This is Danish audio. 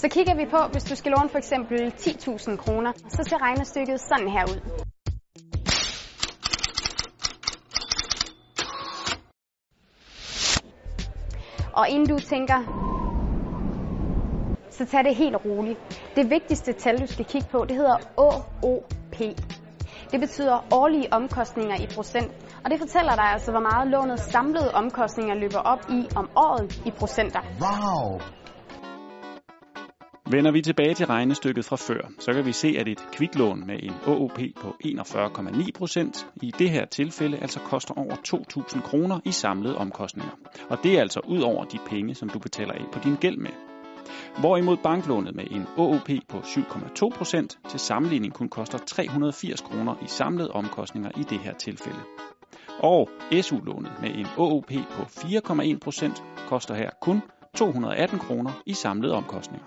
Så kigger vi på, hvis du skal låne for eksempel 10.000 kroner, så ser regnestykket sådan her ud. Og inden du tænker, så tag det helt roligt. Det vigtigste tal, du skal kigge på, det hedder OOP. Det betyder årlige omkostninger i procent, og det fortæller dig altså, hvor meget lånets samlede omkostninger løber op i om året i procenter. Wow! Vender vi tilbage til regnestykket fra før, så kan vi se, at et kviklån med en OOP på 41,9 procent i det her tilfælde altså koster over 2.000 kroner i samlede omkostninger. Og det er altså ud over de penge, som du betaler af på din gæld med. Hvorimod banklånet med en OOP på 7,2 procent til sammenligning kun koster 380 kroner i samlede omkostninger i det her tilfælde. Og SU-lånet med en OOP på 4,1 procent koster her kun 218 kroner i samlede omkostninger.